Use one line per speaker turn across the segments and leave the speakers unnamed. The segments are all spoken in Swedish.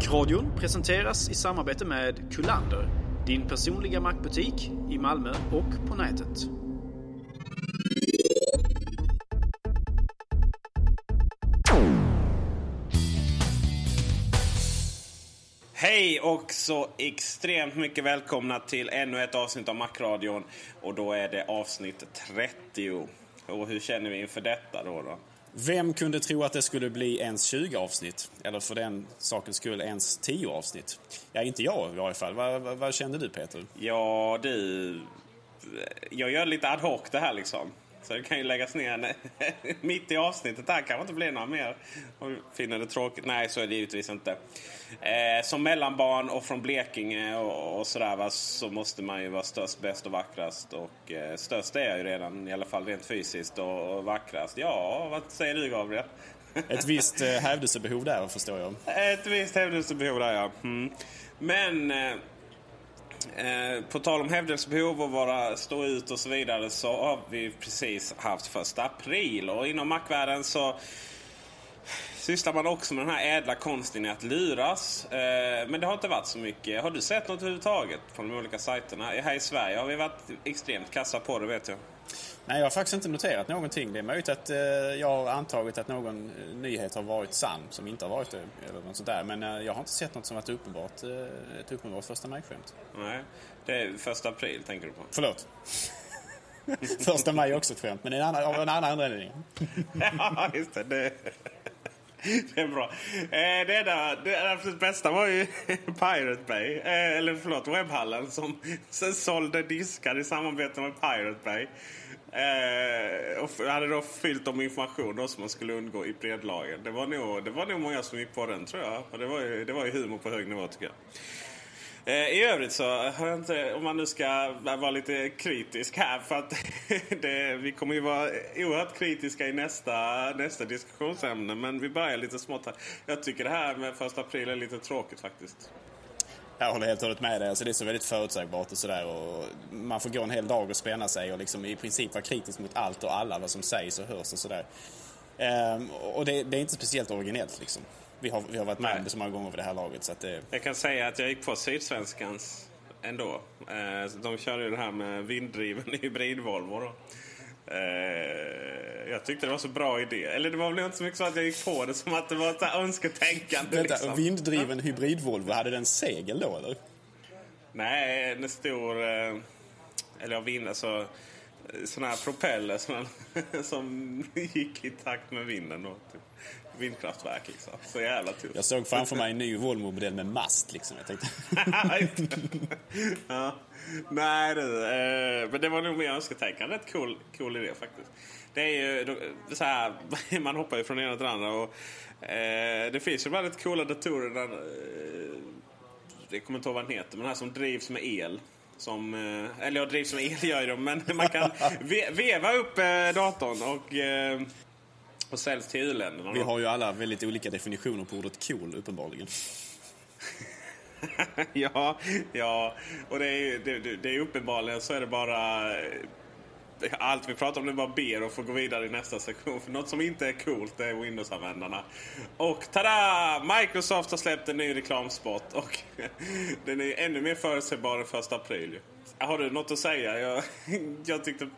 Macradion presenteras i samarbete med Kullander, din personliga mackbutik i Malmö och på nätet.
Hej och så extremt mycket välkomna till ännu ett avsnitt av Macradion. Och då är det avsnitt 30. Och hur känner vi inför detta då? då?
Vem kunde tro att det skulle bli ens 20 avsnitt? Eller för den sakens skull ens 10 avsnitt? Ja, inte jag i varje fall. Vad, vad, vad kände du Peter?
Ja, du... Jag gör lite ad hoc det här liksom. Så det kan ju läggas ner mitt i avsnittet. Det här kanske inte blir några mer. Och finner det tråkigt. Nej, så är det givetvis inte. Eh, som mellanbarn och från Blekinge och, och sådär va, så måste man ju vara störst, bäst och vackrast. Och eh, störst är jag ju redan, i alla fall rent fysiskt. Och, och vackrast. Ja, vad säger du Gabriel?
Ett visst eh, hävdelsebehov där förstår jag.
Ett visst hävdelsebehov där ja. Mm. Men eh, på tal om hävdelsebehov och vara stå ut och så vidare så har vi precis haft första april. Och inom mackvärlden så sysslar man också med den här ädla konsten i att luras. Eh, men det har inte varit så mycket. Har du sett något överhuvudtaget från de olika sajterna? Här i Sverige har vi varit extremt kassa på det vet jag.
Nej, jag har faktiskt inte noterat någonting. Det är möjligt att eh, jag har antagit att någon eh, nyhet har varit sann som inte har varit det. Eller något sånt där. Men eh, jag har inte sett något som varit uppenbart, eh, ett uppenbart första maj-skämt.
Nej, det är första april tänker du på.
Förlåt. första maj är också ett skämt, men en annan, av en annan anledning.
ja, just det. det. Det är bra. Eh, det, enda, det absolut bästa var ju Pirate Bay, eh, eller förlåt webbhallen som sålde diskar i samarbete med Pirate Bay. Eh, och hade då fyllt om information då som man skulle undgå i bredlagen. Det var nog, det var nog många som gick på den tror jag. Och det var ju, det var ju humor på hög nivå tycker jag. Eh, I övrigt så har jag inte, om man nu ska vara lite kritisk här för att det, vi kommer ju vara oerhört kritiska i nästa, nästa diskussionsämne. Men vi börjar lite smått här. Jag tycker det här med första april är lite tråkigt faktiskt.
Jag håller helt och hållet med dig. Alltså det är så väldigt förutsägbart och sådär. Och man får gå en hel dag och spänna sig och liksom i princip vara kritisk mot allt och alla vad som sägs och hörs och sådär. Ehm, och det, det är inte speciellt originellt liksom. Vi har, vi har varit med om det så många gånger vid det här laget. Så det...
Jag kan säga att jag gick på Sydsvenskans ändå. Eh, De kör ju det här med vinddriven hybrid-Volvo. då. Eh, Jag tyckte det var så bra idé. Eller det var väl inte så mycket så att jag gick på det som att det var ett önsketänkande.
Vänta,
liksom.
vinddriven hybrid-Volvo, hade den segel då eller?
Nej, en stor... eh, Eller jag vinner så... Sån här propeller som, som gick i takt med vinden. Och typ, vindkraftverk liksom. Så jävla tufft.
Jag såg framför mig en ny Volvo-modell med mast liksom. Jag tänkte,
ja. Nej du, eh, men det var nog mer önsketänkande. Rätt cool, cool idé faktiskt. Det är ju så här, man hoppar ju från det ena till det andra. Och, eh, det finns ju väldigt coola datorer där, eh, jag kommer inte ihåg vad den heter, men den här som drivs med el. Som, eh, eller ja, drivs med el gör ju de, men man kan ve veva upp eh, datorn och, eh, och säljs till u-länderna.
vi har ju alla väldigt olika definitioner på ordet cool uppenbarligen.
ja, ja, och det är, det, det, är uppenbarligen så är det bara... eh, Allt vi pratar om nu bara ber och får gå vidare i nästa sektion. För något som inte är coolt är Windows-användarna. Och tada! Microsoft har släppt en ny reklamspot och den är ännu mer förutsägbar än första april. Har du något att säga? Jag, jag tyckte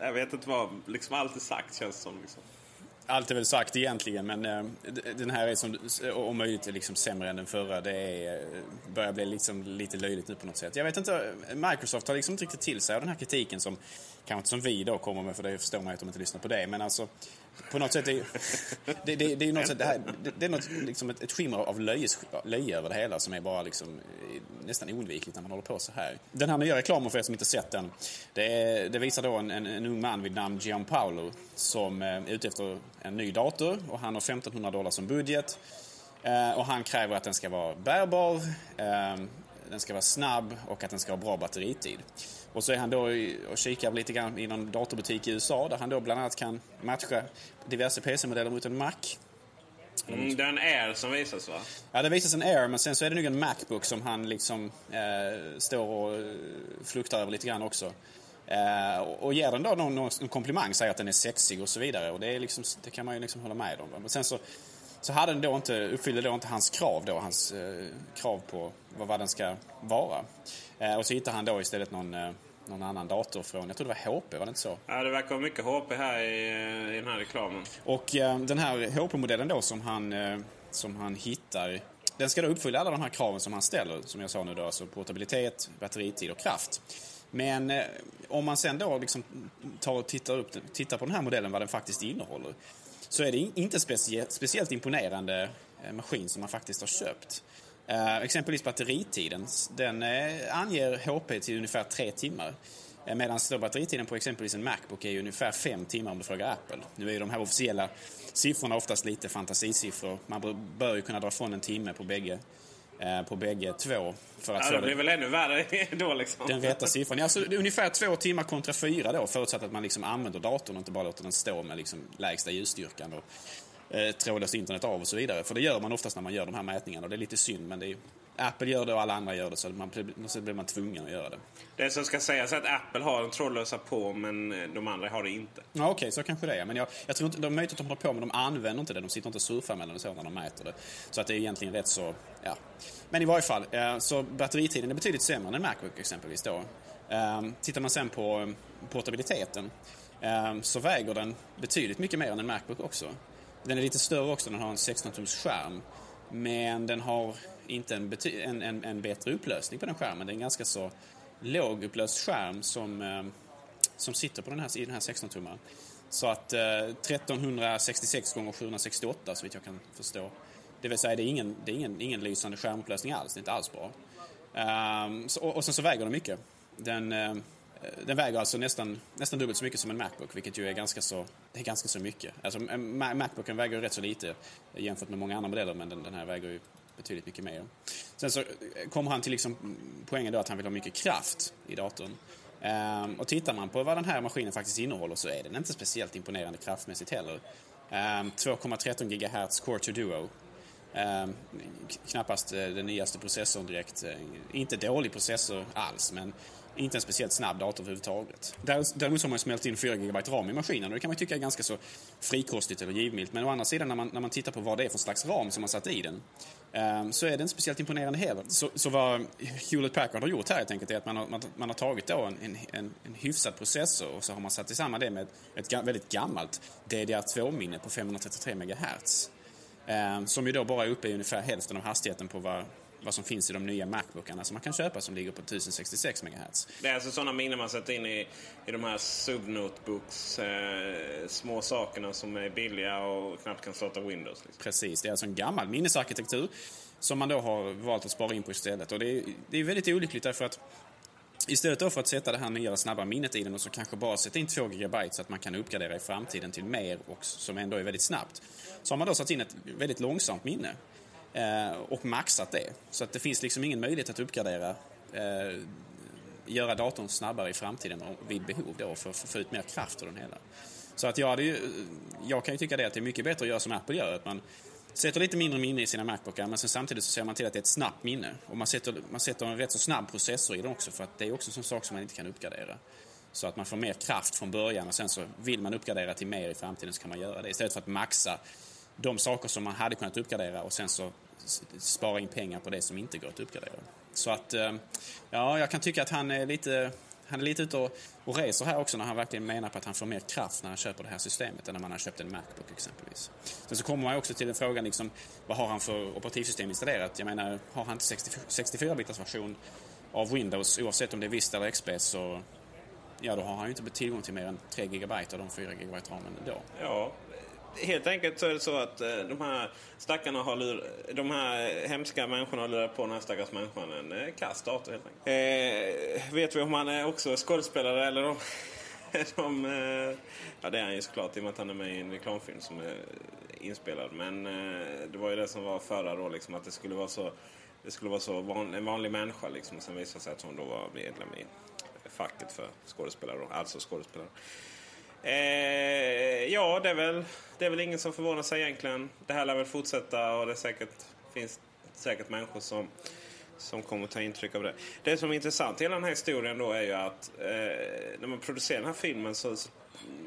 Jag vet inte vad liksom allt är sagt känns som. Liksom.
Allt är väl sagt egentligen, men eh, den här är som, eh, om möjligt liksom sämre än den förra. Det är, eh, börjar bli liksom lite löjligt nu på något sätt. Jag vet inte, Microsoft har liksom inte riktigt till sig av den här kritiken som kanske inte som vi då kommer med, för det förstår man ju att de inte lyssnar på det. Men alltså, på något sätt, är, det, det, det är något sätt, det, här, det, det är något, liksom ett, ett skimmer av löje, löje över det hela som är bara liksom, eh, nästan oundvikligt när man håller på så här. Den här nya reklamen, för er som inte sett den, det, det visar då en, en, en ung man vid namn Gianpaolo som är ute efter en ny dator och han har 1500 dollar som budget. Eh, och han kräver att den ska vara bärbar, eh, den ska vara snabb och att den ska ha bra batteritid. Och så är han då och kikar lite grann i någon datorbutik i USA där han då bland annat kan matcha diverse PC-modeller mot en Mac.
Mm, det är en Air som visas va?
Ja, det visas en Air, men sen så är det nog en Macbook som han liksom eh, står och eh, fluktar över lite grann också. Eh, och ger den då någon, någon komplimang, säger att den är sexig och så vidare. Och det, är liksom, det kan man ju liksom hålla med om. Men sen så, så hade den då inte, uppfyllde då inte hans krav då, hans eh, krav på vad, vad den ska vara. Eh, och så hittar han då istället någon, eh, någon annan dator från, jag tror det var HP, var det inte så?
Ja, det verkar vara mycket HP här i, i den här reklamen.
Och eh, den här HP-modellen då som han, som han hittar, den ska då uppfylla alla de här kraven som han ställer, som jag sa nu då, alltså portabilitet, batteritid och kraft. Men eh, om man sen då liksom tar och tittar, upp, tittar på den här modellen, vad den faktiskt innehåller, så är det inte specie, speciellt imponerande eh, maskin som man faktiskt har köpt. Uh, exempelvis batteritiden, den uh, anger HP till ungefär tre timmar. Uh, Medan batteritiden på exempelvis en Macbook är ungefär fem timmar om du frågar Apple. Nu är de här officiella siffrorna oftast lite fantasisiffror. Man bör ju kunna dra från en timme på bägge, på bägge två.
För att ja, det blir väl ännu värre då liksom.
Den rätta siffran. Alltså, ungefär två timmar kontra fyra då, förutsatt att man liksom använder datorn och inte bara låter den stå med liksom lägsta ljusstyrkan. Och, eh, trådlöst internet av och så vidare. För det gör man oftast när man gör de här mätningarna och det är lite synd men är, Apple gör det och alla andra gör det så man, så blir man tvungen att göra det.
Det som ska sägas är att Apple har den trådlösa på men eh, de andra har det inte.
Ja, Okej, okay, så kanske det är. Men jag, jag tror inte, de är möjligt att de har på men de använder inte det. De sitter inte och surfar mellan det så när de mäter det. Så att det är egentligen rätt så, ja. Men i varje fall, eh, så batteritiden är betydligt sämre än en Macbook exempelvis då. Eh, tittar man sen på portabiliteten så väger den betydligt mycket mer än en Macbook också. Den är lite större också, den har en 16-tums skärm. Men den har inte en, en, en, en, bättre upplösning på den skärmen. Det är en ganska så lågupplöst skärm som, eh, som sitter på den här, i den här 16-tummaren. Så att eh, 1366 gånger 768 så vitt jag kan förstå. Det vill säga det är ingen, det är ingen, ingen lysande skärmupplösning alls, det är inte alls bra. Um, så, och, och sen så väger den mycket. Den, Eh, Eh, den väger alltså nästan, nästan dubbelt så mycket som en Macbook, vilket ju är ganska så, det är ganska så mycket. Alltså, Macbooken väger ju rätt så lite jämfört med många andra modeller, men den, den här väger ju betydligt mycket mer. Sen så eh, kommer han till liksom poängen då att han vill ha mycket kraft i datorn. Ehm, och tittar man på vad den här maskinen faktiskt innehåller så är den inte speciellt imponerande kraftmässigt heller. Ehm, 2,13 GHz Core 2 Duo. Ehm, knappast eh, den nyaste processorn direkt. Uh, inte dålig processor alls, men inte en speciellt snabb dator överhuvudtaget. Däremot har man smält in 4 GB ram i maskinen och det kan man tycka är ganska så frikostigt eller givmilt. Men å andra sidan när man, när man tittar på vad det är för slags ram som man satt i den eh, så är det inte speciellt imponerande heller. Så, så vad Hewlett Packard har gjort här helt enkelt är att man har, man, man har tagit då en, en, en, en hyfsad processor och så har man satt tillsammans det med ett, ett väldigt gammalt DDR2-minne på 533 MHz. Eh, som ju då bara är uppe i ungefär hälften av hastigheten på vad vad som finns i de nya Macbookarna som man kan köpa som ligger på 1066 MHz.
Det är alltså sådana minnen man sätter in i, i de här subnotebooks, eh, små sakerna som är billiga och knappt kan starta Windows. Liksom.
Precis, det är alltså en gammal minnesarkitektur som man då har valt att spara in på istället. Och det är, det är väldigt olyckligt därför att Istället för att sätta det här nya snabba minnet i den och så kanske bara sätta in 2 GB så att man kan uppgradera i framtiden till mer och som ändå är väldigt snabbt. Så har man då satt in ett väldigt långsamt minne Eh, och maxat det. Så att det finns liksom ingen möjlighet att uppgradera, eh, göra datorn snabbare i framtiden vid behov då för att få ut mer kraft ur den hela. Så att jag, ju, jag kan ju tycka det att det är mycket bättre att göra som Apple gör, att man sätter lite mindre minne i sina Macbookar men sen samtidigt så ser man till att det är ett snabbt minne. Och man sätter, man sätter en rätt så snabb processor i den också för att det är också en sån sak som man inte kan uppgradera. Så att man får mer kraft från början och sen så vill man uppgradera till mer i framtiden så kan man göra det istället för att maxa de saker som man hade kunnat uppgradera och sen så spara in pengar på det som inte går att uppgradera. Så att, eh, ja, jag kan tycka att han är lite han är lite ute och, och reser här också när han verkligen menar på att han får mer kraft när han köper det här systemet än när man har köpt en Macbook exempelvis. Sen så kommer man också till den frågan liksom, vad har han för operativsystem installerat? Jag menar, har han inte 64-bitars version av Windows oavsett om det är Vista eller XP så ja, då har han ju inte tillgång till mer än 3 GB av de 4 GB ramen då.
Ja, helt enkelt så är det så att eh, de här stackarna har lur, de här hemska människorna har lurat på den här stackars människan en eh, kass dator helt enkelt. Eh, vet vi om han är också skådespelare eller om de, eh, ja, det är han ju såklart i och med att han är med i en reklamfilm som är inspelad. Men eh, det var ju det som var förra då, liksom, att det skulle vara så, det skulle vara så van, en vanlig människa. Liksom. Sen visade det sig att hon då var medlem i facket för skådespelare, då, alltså skådespelare. Eh, ja, det är, väl, det är väl ingen som förvånar sig egentligen. Det här lär väl fortsätta och det säkert, finns säkert människor som, som kommer att ta intryck av det. Det som är intressant i hela den här historien då är ju att eh, när man producerar den här filmen så, så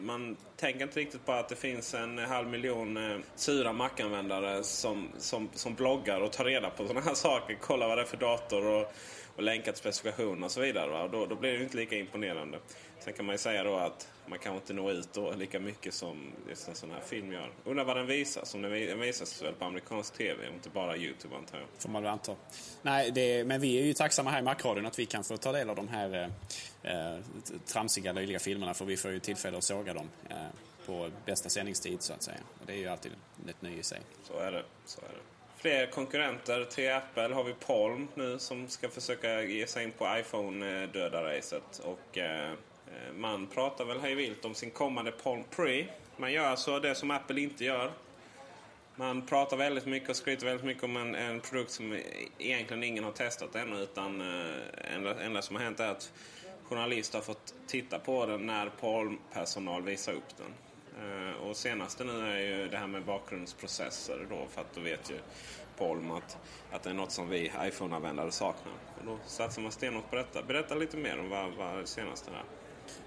man tänker inte riktigt på att det finns en halv miljon eh, sura Mac-användare som, som, som bloggar och tar reda på sådana här saker. Kollar vad det är för dator och, och länkar till specifikationer och så vidare. Va? Då, då blir det ju inte lika imponerande. Sen kan man ju säga då att man kanske inte når ut då lika mycket som just en sån här film gör. Undrar vad den visas? Som den visas väl på amerikansk TV och inte bara YouTube antar jag.
Får man väl anta. Nej, det, men vi är ju tacksamma här i Macradion att vi kan få ta del av de här eh, tramsiga, löjliga filmerna för vi får ju tillfälle att såga dem eh, på bästa sändningstid så att säga. Och det är ju alltid ett nöje i sig.
Så är det. Så är det. Fler konkurrenter till Apple har vi Palm nu som ska försöka ge sig in på iPhone-dödarracet. Och eh, Eh, man pratar väl hej vilt om sin kommande Palm Pre. Man gör alltså det som Apple inte gör. Man pratar väldigt mycket och skryter väldigt mycket om en, en produkt som egentligen ingen har testat ännu. Utan det enda, enda som har hänt är att journalister har fått titta på den när Palm-personal visar upp den. Eh, och senaste nu är ju det här med bakgrundsprocesser då för att då vet ju Palm att, att det är något som vi iPhone-användare saknar. Och då satsar man stenhårt på detta. Berätta lite mer om vad, vad det senaste är.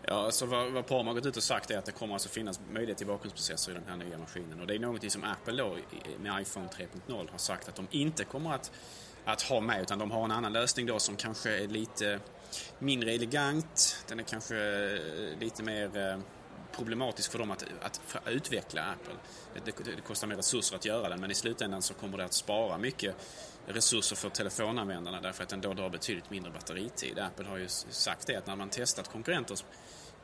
Ja, så vad, vad Parma har gått ut och sagt är att det kommer alltså finnas möjlighet till bakgrundsprocesser i den här nya maskinen. Och det är någonting som Apple då med iPhone 3.0 har sagt att de inte kommer att, att ha med utan de har en annan lösning då som kanske är lite mindre elegant. Den är kanske eh, lite mer eh, problematisk för dem att, att utveckla Apple. Det, det, det, kostar mer resurser att göra den men i slutändan så kommer det att spara mycket resurser för telefonanvändarna därför att den då drar betydligt mindre batteritid. Apple har ju sagt det att när man testat konkurrenters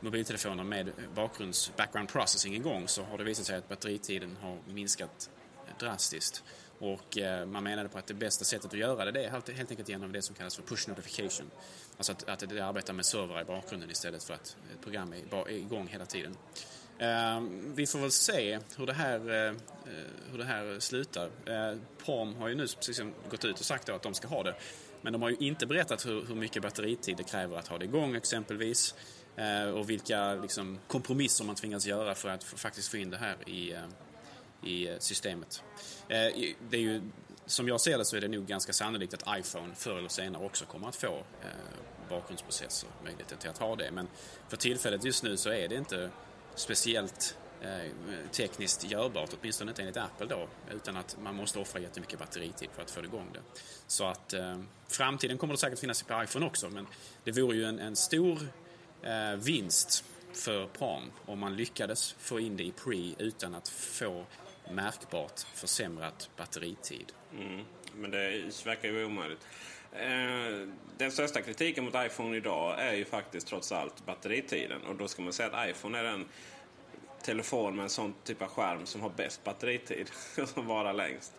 mobiltelefoner med bakgrunds background processing igång så har det visat sig att batteritiden har minskat drastiskt. Och eh, man menade på att det bästa sättet att göra det, det är helt, enkelt genom det som kallas för push notification. Alltså att, att det arbetar med servrar i bakgrunden istället för att ett program är igång hela tiden. Ehm, vi får väl se hur det här, eh, eh, hur det här slutar. Uh, har ju nu precis gått ut och sagt att de ska ha det. Men de har ju inte berättat hur, hur mycket batteritid det kräver att ha det igång exempelvis. och vilka liksom, kompromisser man tvingas göra för att faktiskt få in det här i, i systemet. det är ju, som jag ser det så är det nog ganska sannolikt att iPhone förr eller senare också kommer att få bakgrundsprocesser, möjligheten till att ha det. Men för tillfället just nu så är det inte speciellt eh, tekniskt görbart, åtminstone inte enligt Apple då, utan att man måste offra jättemycket batteritid för att få igång det. Så att eh, framtiden kommer det säkert finnas på iPhone också, men det vore ju en, en stor eh, vinst för Palm om man lyckades få in det i Pre utan att få märkbart försämrat batteritid.
Mm, men det verkar ju omöjligt. Eh, den största kritiken mot iPhone idag är ju faktiskt trots allt batteritiden. Och då ska man säga att iPhone är den telefon med en sån typ av skärm som har bäst batteritid som varar längst.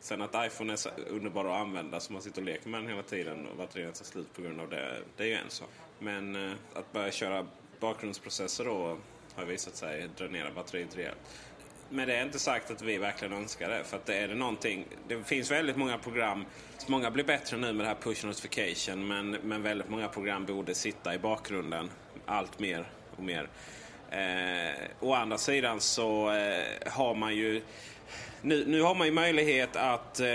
Sen att iPhone är så underbar att använda så man sitter och leker med den hela tiden och batterierna tar slut på grund av det, det är ju en sak. Men eh, att börja köra bakgrundsprocesser då har visat sig dränera batteriet rejält. Men det är inte sagt att vi verkligen önskar det. För att det är det någonting. Det finns väldigt många program. Många blir bättre nu med det här push notification. Men, men väldigt många program borde sitta i bakgrunden. Allt mer och mer. Eh, å andra sidan så eh, har man ju nu, nu har man ju möjlighet att eh,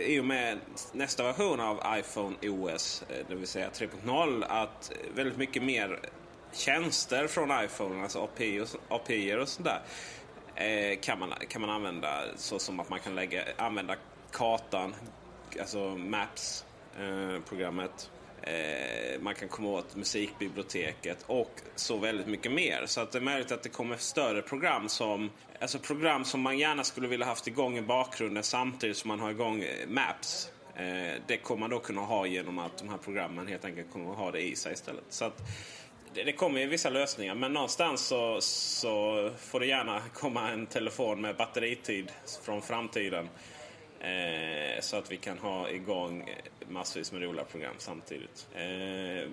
i och med nästa version av iPhone OS, eh, det vill säga 3.0, att väldigt mycket mer tjänster från iPhone, alltså API och, API och sånt där, Eh, kan, man, kan man använda så som att man kan lägga, använda kartan, alltså Maps-programmet. Eh, eh, man kan komma åt musikbiblioteket och så väldigt mycket mer. Så att det är möjligt att det kommer större program som Alltså program som man gärna skulle vilja haft igång i bakgrunden samtidigt som man har igång eh, Maps. Eh, det kommer man då kunna ha genom att de här programmen helt enkelt kommer att ha det i sig istället. Så att det, det kommer ju vissa lösningar men någonstans så, så får det gärna komma en telefon med batteritid från framtiden. Eh, så att vi kan ha igång massvis med roliga program samtidigt. Eh,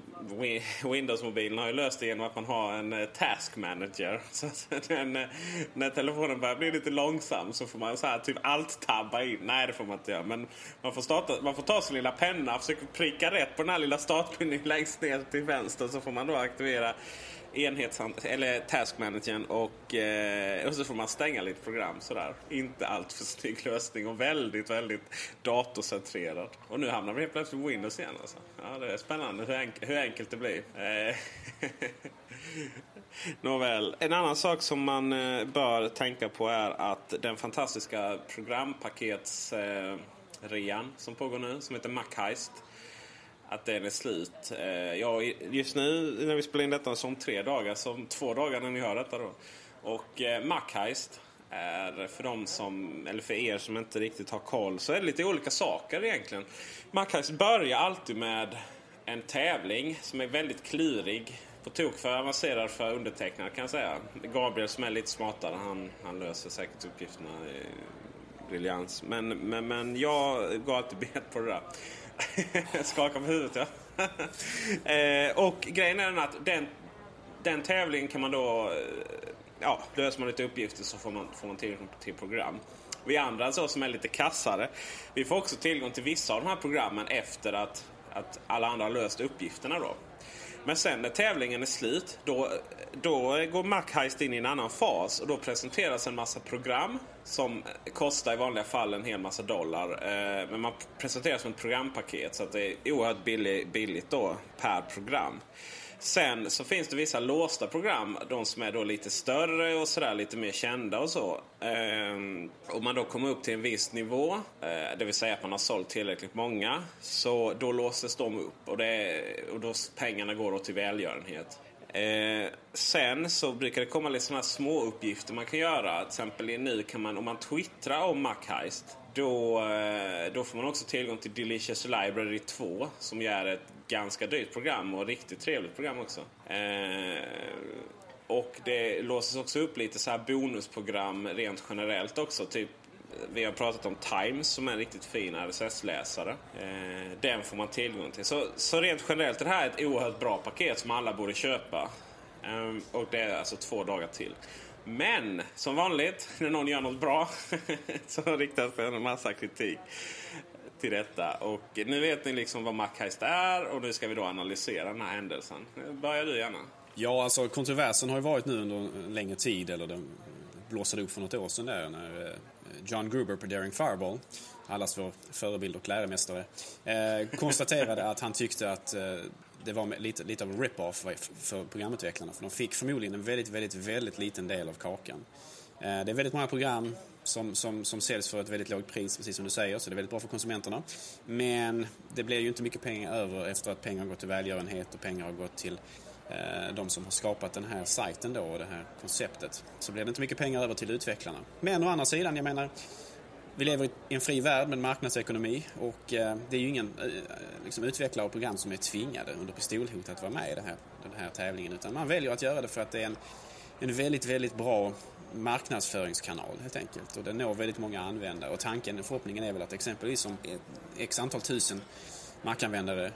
Windows-mobilen har ju löst det genom att man har en eh, task manager. Så att den, eh, när telefonen börjar bli lite långsam så får man så här typ alt-tabba in. Nej, det får man inte göra. Men man får, starta, man får ta sin lilla penna och försöka pricka rätt på den här lilla startpinnen längst ner till vänster. Så får man då aktivera enhetshand eller taskmanagern och, eh, och så får man stänga lite program sådär. Inte allt för snygg lösning och väldigt, väldigt datorcentrerad. Och nu hamnar vi helt plötsligt på Windows igen alltså. Ja, det är spännande hur, enk hur enkelt det blir. Eh, Nåväl, en annan sak som man eh, bör tänka på är att den fantastiska programpaketsrean eh, som pågår nu, som heter Macheist att den är slut. Eh, ja, just nu när vi spelar in detta så om tre dagar, så om två dagar när ni hör detta då. Och eh, Macheist är för de som, eller för er som inte riktigt har koll, så är det lite olika saker egentligen. Macheist börjar alltid med en tävling som är väldigt klurig. På tok för avancerad för undertecknad kan jag säga. Gabriel som är lite smartare, han, han löser säkert uppgifterna i briljans. Men, men, men jag går alltid bet på det där. Skakar på huvudet ja. eh, och grejen är den att den, den tävlingen kan man då... Eh, ja, löser man lite uppgifter så får man, får man tillgång till program. Vi andra så som är lite kassare, vi får också tillgång till vissa av de här programmen efter att, att alla andra har löst uppgifterna då. Men sen när tävlingen är slut, då, då går Macheist in i en annan fas och då presenteras en massa program som kostar i vanliga fall en hel massa dollar. Eh, men man presenteras som ett programpaket så att det är oerhört billigt, billigt då per program. Sen så finns det vissa låsta program, de som är då lite större och sådär lite mer kända och så. Ehm, om man då kommer upp till en viss nivå, eh, det vill säga att man har sålt tillräckligt många, så då låses de upp och, det, och då pengarna går då till välgörenhet. Eh, sen så brukar det komma lite sådana små uppgifter man kan göra. Till exempel nu kan man, om man twittrar om Macheist, då, eh, då får man också tillgång till Delicious Library 2 som är ett ganska dyrt program och riktigt trevligt program också. Eh, och det låses också upp lite så här bonusprogram rent generellt också. Typ vi har pratat om Times som är en riktigt fin RSS-läsare. Eh, den får man tillgång till. Så, så rent generellt är det här ett oerhört bra paket som alla borde köpa. Eh, och det är alltså två dagar till. Men som vanligt när någon gör något bra så riktas det en massa kritik till detta. Och nu vet ni liksom vad Macheist är och nu ska vi då analysera den här händelsen. Börjar du gärna.
Ja, alltså kontroversen har ju varit nu under en längre tid, eller den blåsade upp för något år sedan där när eh, John Gruber på Daring Fireball, allas vår förebild och läromästare, eh, konstaterade att han tyckte att eh, det var lite, lite av en rip-off för programutvecklarna. För de fick förmodligen en väldigt, väldigt, väldigt liten del av kakan. Eh, det är väldigt många program som, som, som säljs för ett väldigt lågt pris, precis som du säger, så det är väldigt bra för konsumenterna. Men det blir ju inte mycket pengar över efter att pengar har gått till välgörenhet och pengar har gått till eh, de som har skapat den här sajten då och det här konceptet. Så blir det inte mycket pengar över till utvecklarna. Men å andra sidan, jag menar, vi lever i en fri värld med marknadsekonomi och eh, det är ju ingen eh, eh liksom, utvecklare och program som är tvingade under pistolhot att vara med i det här, den här tävlingen utan man väljer att göra det för att det är en, en väldigt, väldigt bra marknadsföringskanal helt enkelt och den når väldigt många användare och tanken, och förhoppningen är väl att exempelvis om x antal tusen markanvändare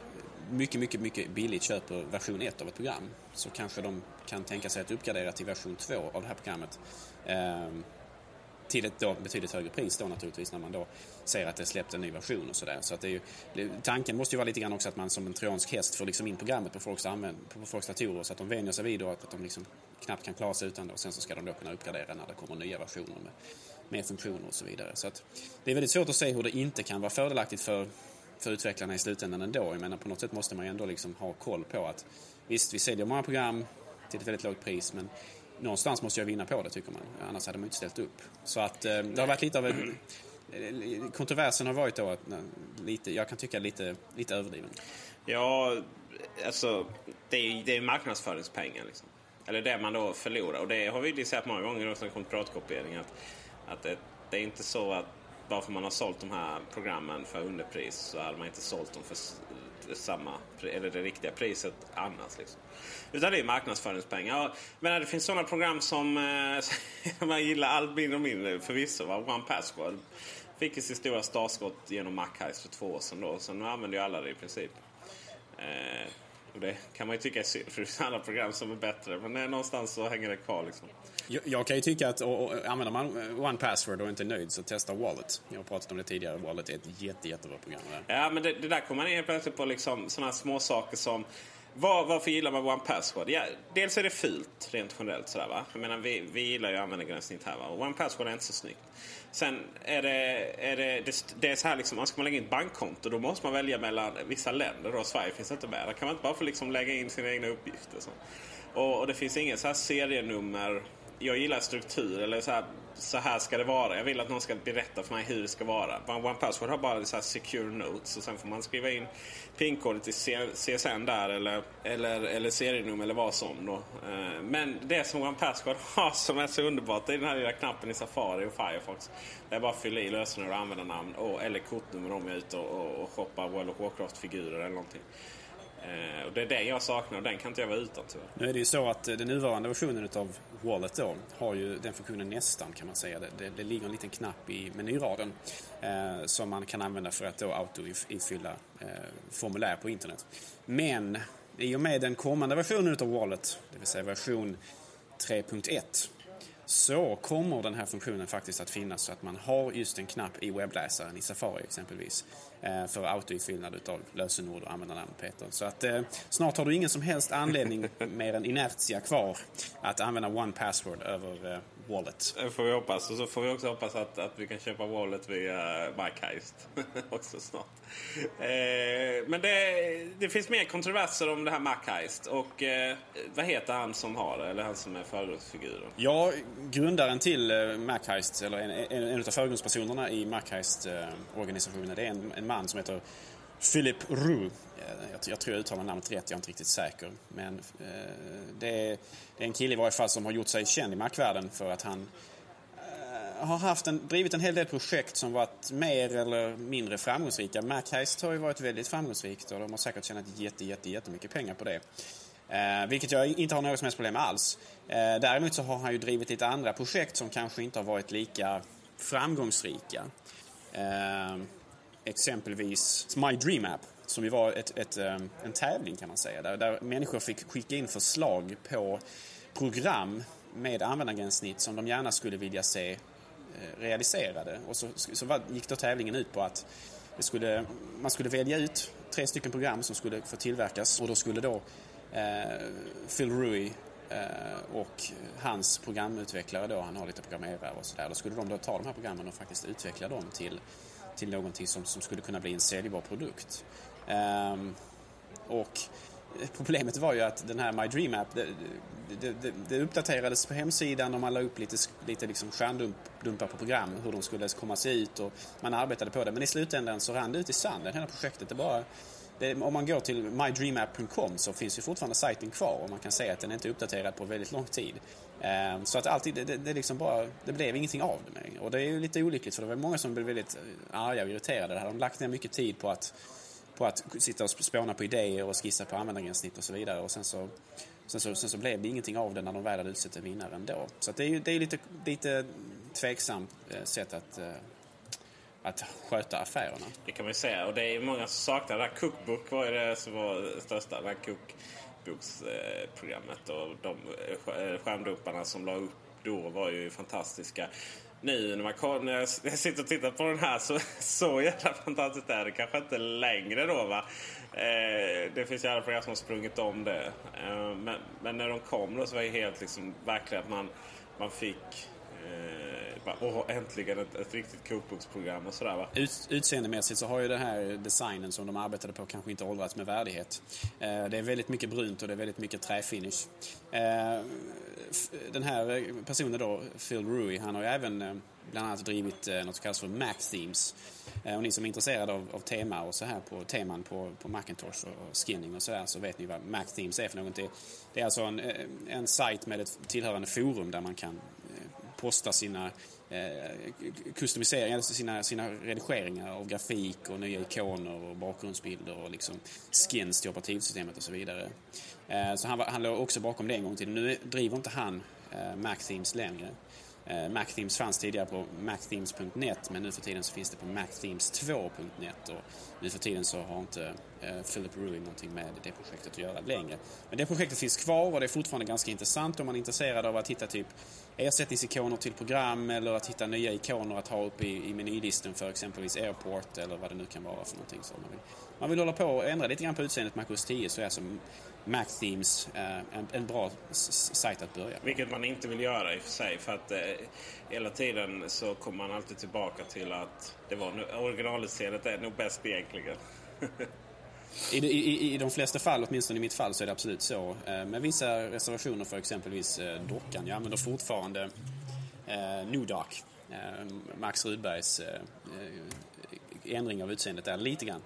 mycket, mycket, mycket billigt köper version 1 av ett program så kanske de kan tänka sig att uppgradera till version 2 av det här programmet. Ehm, till ett då betydligt högre pris då naturligtvis när man då ser att det släppt en ny version och sådär. Så att det är ju, tanken måste ju vara lite grann också att man som en trojansk häst får liksom in programmet på folks, använd, på folks datorer så att de vänjer sig vid att, att de liksom knappt kan klara sig utan det och sen så ska de då kunna uppgradera när det kommer nya versioner med med funktioner och så vidare. Så att det är väldigt svårt att se hur det inte kan vara fördelaktigt för, för utvecklarna i slutändan ändå. Jag menar på något sätt måste man ju ändå liksom ha koll på att visst, vi säljer många program till ett väldigt lågt pris men någonstans måste jag vinna på det tycker man. Annars hade man inte ställt upp. Så att eh, det har varit lite av en eh, kontroversen har varit då att eh, lite, jag kan tycka lite, lite överdriven.
Ja, alltså det är, det är marknadsföringspengar liksom. Eller det man då förlorar. Och det har vi ju sett många gånger när det kommer piratkopiering. Att, att det, det är inte så att bara för man har sålt de här programmen för underpris så hade man inte sålt dem för samma, eller det riktiga priset annars. Liksom. Utan det är marknadsföringspengar. Men det finns sådana program som eh, man gillar allt mindre och mindre förvisso. Va? One Password fick ju sitt stora startskott genom Macheist för två år sedan. Då. Så nu använder ju alla det i princip. Eh, och det kan man ju tycka är synd för det finns andra program som är bättre. Men eh, någonstans så hänger det kvar liksom.
Jag, jag kan ju tycka att och, och, använder man One Password och inte är nöjd så testa Wallet. Jag har pratat om det tidigare. Wallet är ett jätte, jättebra program.
Där. Ja, men det, det där kommer man in plötsligt på liksom sådana små saker som var, varför gillar man One Password? Ja, dels är det fult rent generellt. Sådär, va? Jag menar, vi, vi gillar ju användargränssnitt här. Va? Och One Password är inte så snyggt. Sen är det, är det, det, det är så här liksom, ska man lägga in ett bankkonto då måste man välja mellan vissa länder. Då, Sverige finns inte med. Där kan man inte bara få liksom lägga in sina egna uppgifter. Så. Och, och det finns inget så här serienummer jag gillar struktur. Eller så här, så här ska det vara. Jag vill att någon ska berätta för mig hur det ska vara. One Password har bara så här secure notes. Och sen får man skriva in pinkodet i CSN där. Eller, eller, eller serienummer eller vad som. Då. Eh, men det som One Password har som är så underbart. Det är den här lilla knappen i Safari och Firefox. Där jag bara fyller i lösenord och användarnamn. Och, eller kortnummer om jag är ute och, och, och shoppar World of Warcraft-figurer eller någonting. Eh, och det är det jag saknar och den kan inte jag vara utan tyvärr.
Nu är det ju så att eh, den nuvarande versionen av Wallet då har ju den funktionen nästan kan man säga. Det, det, det ligger en liten knapp i menyraden eh, som man kan använda för att då autoinfylla eh, formulär på internet. Men i och med den kommande versionen av Wallet, det vill säga version 3.1 så kommer den här funktionen faktiskt att finnas så att man har just en knapp i webbläsaren i Safari exempelvis eh, för autoifyllnad utav lösenord och användarnamn Peter. Så att eh, snart har du ingen som helst anledning mer än inertia kvar att använda One Password över eh, Wallet.
Det får vi hoppas. Och så får vi också hoppas att, att vi kan köpa Wallet via MyCheist också snart. Eh, men det, det, finns mer kontroverser om det här MacHeist. Och eh, vad heter han som har det? Eller han som är förgrundsfiguren?
Ja, grundaren till eh, MacHeist, eller en, en, en av förgrundspersonerna i MacHeist-organisationen, det är en, en man som heter Philip Roux. Eh, jag, jag, tror jag uttalar namnet rätt, jag är inte riktigt säker. Men eh, det, är, det, är, en kille i varje fall som har gjort sig känd i markvärlden för att han eh, har haft en, drivit en hel del projekt som varit mer eller mindre framgångsrika. MacHeist har ju varit väldigt framgångsrikt och de har säkert tjänat jätte, jätte, jättemycket pengar på det. Eh, vilket jag inte har något som helst problem med alls. Eh, däremot så har han ju drivit lite andra projekt som kanske inte har varit lika framgångsrika. Eh, exempelvis My Dream App som ju var ett, ett, ehm, en tävling kan man säga. Där, där människor fick skicka in förslag på program med användargränssnitt som de gärna skulle vilja se eh, realiserade. Och så, så var, gick då tävlingen ut på att skulle, man skulle välja ut tre stycken program som skulle få tillverkas och då skulle då eh, Phil Rui eh, och hans programutvecklare då, han har lite programmerare och sådär, då skulle de då ta de här programmen och faktiskt utveckla dem till till någonting som, som skulle kunna bli en säljbar produkt. Um, och problemet var ju att den här My Dream App, det, det, det, det uppdaterades på hemsidan och man la upp lite, lite liksom stjärndumpar på program, hur de skulle komma se ut och man arbetade på det. Men i slutändan så rann det ut i sanden, hela projektet. Det bara, om man går till mydreamapp.com så finns ju fortfarande sajten kvar och man kan se att den inte är uppdaterad på väldigt lång tid. Ehm, så att alltid, det, det, liksom bara, det blev ingenting av det med. Och det är ju lite olyckligt för det var många som blev väldigt eh, arga och irriterade. De hade lagt ner mycket tid på att, på att sitta och spåna på idéer och skissa på användargränssnitt och så vidare. Och sen så, sen så, sen så blev det ingenting av det när de väl hade utsett en vinnare ändå. Så det är ju det är lite, lite tveksamt eh, sätt att eh, att sköta affärerna.
Det kan man ju säga. Och det är många som saknar det. Cookbook var ju det som var det största. Det cook boksprogrammet och de eh, skärmdumparna som la upp då var ju fantastiska. Nu när, man, när jag sitter och tittar på den här så, så jävla fantastiskt är det kanske inte längre då va. Eh, det finns ju alla program som har sprungit om det. Eh, men, men, när de kom då så var det helt liksom verkligen att man, man fick eh, Typ, bara, åh, äntligen ett, ett riktigt kokboksprogram och sådär va.
Ut, utseendemässigt så har ju den här designen som de arbetade på kanske inte åldrats med värdighet. Eh, det är väldigt mycket brunt och det är väldigt mycket träfinish. Eh, den här personen då, Phil Rui, han har ju även eh, bland annat drivit eh, något som kallas för Mac Themes. Eh, och ni som är intresserade av, av tema och så här på teman på, på Macintosh och skinning och sådär så vet ni vad Mac Themes är för någonting. Det är alltså en, en sajt med ett tillhörande forum där man kan posta sina eh, alltså sina, sina redigeringar av grafik och nya ikoner och bakgrundsbilder och liksom skins till operativsystemet och så vidare. Eh, så han, han låg också bakom det en gång till. Nu driver inte han eh, Mac Themes längre. Eh, MacThemes fanns tidigare på macthemes.net men nu för tiden så finns det på macthemes2.net och nu för tiden så har inte eh, Philip Ruin någonting med det projektet att göra längre. Men det projektet finns kvar och det är fortfarande ganska intressant om man är intresserad av att hitta typ ersättningsikoner till program eller att hitta nya ikoner att ha uppe i, i menylisten för exempelvis Airport eller vad det nu kan vara för någonting. Så man, vill, man vill hålla på och ändra lite grann på utseendet Mac OS 10 så är alltså Mac Themes eh, en, en, bra sajt att börja
Vilket man inte vill göra i och för sig för att eh, hela tiden så kommer man alltid tillbaka till att det var originalutseendet är nog bäst egentligen.
I, i, I de flesta fall, åtminstone i mitt fall, så är det absolut så. Eh, med vissa reservationer för exempelvis eh, dockan. Jag använder fortfarande eh, Nudark. eh, Max Rudbergs eh, eh, ändring av utseendet där lite grann.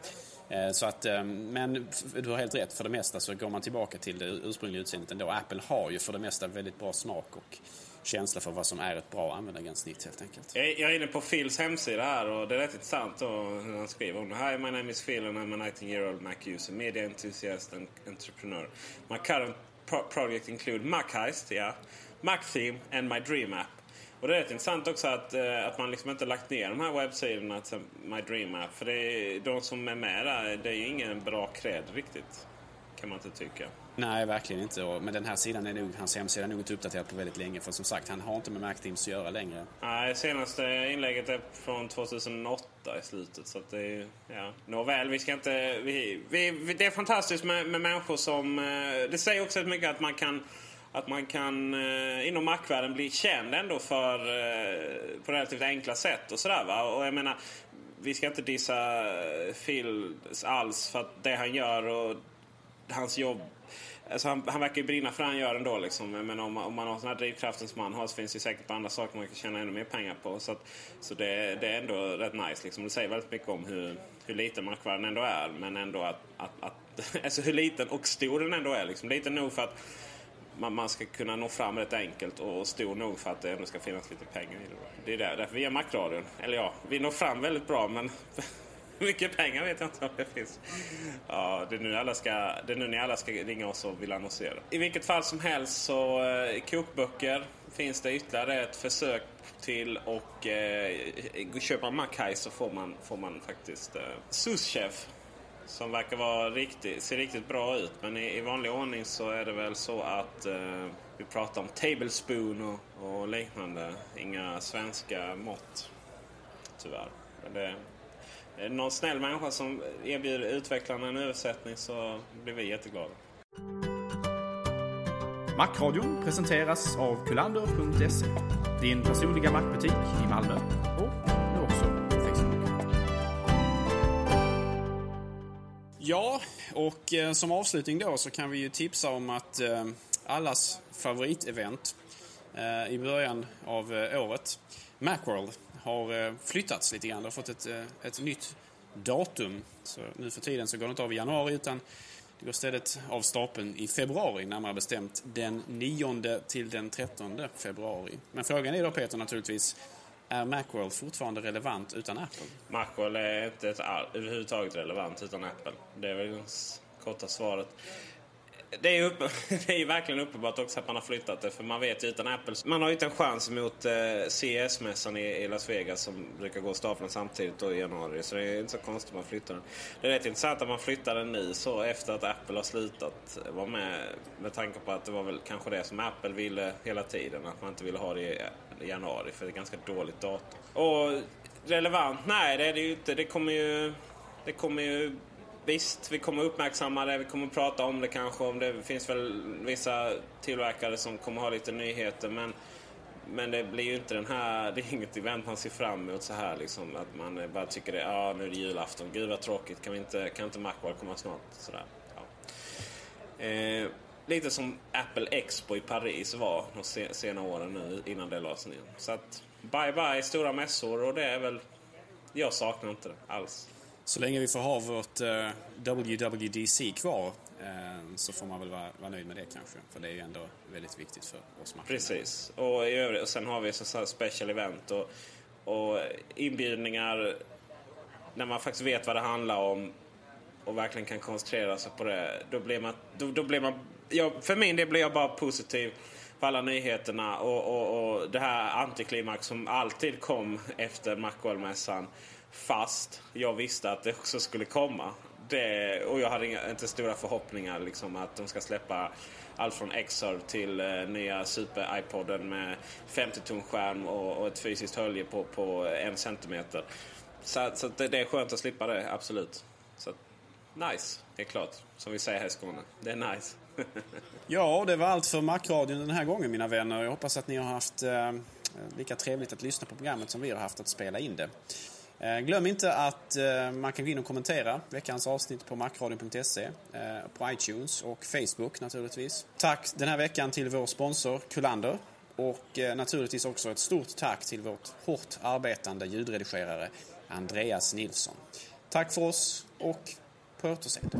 Eh, så att, eh, men du har helt rätt, för det mesta så går man tillbaka till det ursprungliga utseendet ändå. Apple har ju för det mesta väldigt bra smak och känsla för vad som är ett bra användargränssnitt helt enkelt.
Jag är inne på Phils hemsida här och det är rätt intressant då, hur han skriver om det. Hi, my name is Phil and I'm a 19 year old Mac user, media enthusiast and entrepreneur. My current pro project include Mac Heist, yeah, Mac Theme and my Dream App. Och det är rätt intressant också att, eh, att man liksom inte lagt ner de här webbsidorna till My Dream App. För det är, de som är med där, det är ju ingen bra cred riktigt. Kan man inte tycka.
Nej, verkligen inte. Men den här sidan är nog, hans hemsida är nog inte uppdaterad på väldigt länge. För som sagt, han har inte med MacTeams att göra längre.
Nej, senaste inlägget är från 2008 i slutet. Så att det är, ju, ja. Nåväl, vi ska inte... Vi, vi, det är fantastiskt med, med människor som... Eh, det säger också mycket att man kan att man kan eh, inom Mac-världen bli känd ändå för, eh, på relativt enkla sätt och sådär va. Och jag menar, vi ska inte dissa Phil alls för att det han gör och hans jobb Alltså han, han verkar ju brinna för det han gör ändå. Liksom. Men om, om man har sån här drivkraften som han har så finns det säkert andra saker man kan tjäna ännu mer pengar på. Så, att, så det, det, är ändå rätt nice. Liksom. Det säger väldigt mycket om hur, hur liten markvärden ändå är. Men ändå att, att, att alltså hur liten och stor den ändå är. Liksom. Liten nog för att man, man ska kunna nå fram rätt enkelt och stor nog för att det ändå ska finnas lite pengar i det. Det är där, därför vi gör Macradion. Eller ja, vi når fram väldigt bra men mycket pengar vet jag inte om det finns. Ja, det är nu, alla ska, det är nu ni alla ska ringa oss och vill annonsera. I vilket fall som helst så eh, kokböcker finns det ytterligare ett försök till och eh, köpa Mackay så får man, får man faktiskt eh, souschef som verkar vara riktigt, ser riktigt bra ut. Men i, i vanlig ordning så är det väl så att eh, vi pratar om tablespoon och, och liknande. Inga svenska mått, tyvärr. Men det, det någon snäll människa som erbjuder utvecklarna en översättning så blir vi jätteglada.
Macradion presenteras av kulander.se. Din personliga Macbutik i Malmö och nu också på Facebook.
Ja, och eh, som avslutning då så kan vi ju tipsa om att eh, allas favoritevent eh, i början av året, Macworld, har eh, flyttats lite grann. Det har fått ett, eh, ett nytt datum. Så nu för tiden så går det inte av i januari utan det går istället av stapeln i februari, närmare bestämt den 9 till den 13 februari. Men frågan är då Peter naturligtvis, är Macworld fortfarande relevant utan Apple?
Macworld är inte ett överhuvudtaget relevant utan Apple. Det är väl det korta svaret. Det är, upp, det är ju verkligen uppenbart också att man har flyttat det. För man vet ju utan Apple. Man har ju inte en chans mot eh, CES-mässan i, i, Las Vegas som brukar gå stapeln samtidigt då i januari. Så det är inte så konstigt att man flyttar den. Det är rätt intressant att man flyttar den nu så efter att Apple har slutat vara med. Med tanke på att det var väl kanske det som Apple ville hela tiden. Att man inte ville ha det i, i januari för det är ett ganska dåligt datum. Och relevant? Nej, det är det ju inte. Det kommer ju... Det kommer ju Visst, vi kommer uppmärksamma det, vi kommer prata om det kanske. Om det finns väl vissa tillverkare som kommer ha lite nyheter. Men, men det blir ju inte den här, det är inget event man ser fram emot så här liksom. Att man bara tycker det, ja nu är det julafton, gud vad tråkigt, kan, vi inte, kan inte Macworld komma snart? Sådär. Ja. Eh, lite som Apple Expo i Paris var de sena åren nu innan det lades ner. Så att bye bye stora mässor och det är väl... Jag saknar inte det alls.
Så länge vi får ha vårt eh, WWDC kvar eh, så får man väl vara, vara nöjd med det kanske. För det är ju ändå väldigt viktigt för oss marknader.
Precis. Och, i övrigt, och sen har vi så här special event och, och inbjudningar när man faktiskt vet vad det handlar om och verkligen kan koncentrera sig på det. Då blir man... Då, då blir man ja, för min del blir jag bara positiv på alla nyheterna och, och, och det här antiklimax som alltid kom efter Macworld-mässan. Fast jag visste att det också skulle komma. Det, och jag hade inga, inte stora förhoppningar liksom att de ska släppa allt från Xserve till eh, nya super-iPoden med 50-tum-skärm och, och ett fysiskt hölje på, på en centimeter. Så, så det, det är skönt att slippa det, absolut. Så nice, det är klart. Som vi säger här i Skåne. Det är nice.
Ja, det var allt för Macradion den här gången mina vänner. Jag hoppas att ni har haft eh, lika trevligt att lyssna på programmet som vi har haft att spela in det. Eh, glöm inte att eh, man kan gå in och kommentera veckans avsnitt på macradion.se, eh, på iTunes och Facebook naturligtvis. Tack den här veckan till vår sponsor Kullander och naturligtvis också ett stort tack till vårt hårt arbetande ljudredigerare Andreas Nilsson. Tack för oss och på återseende.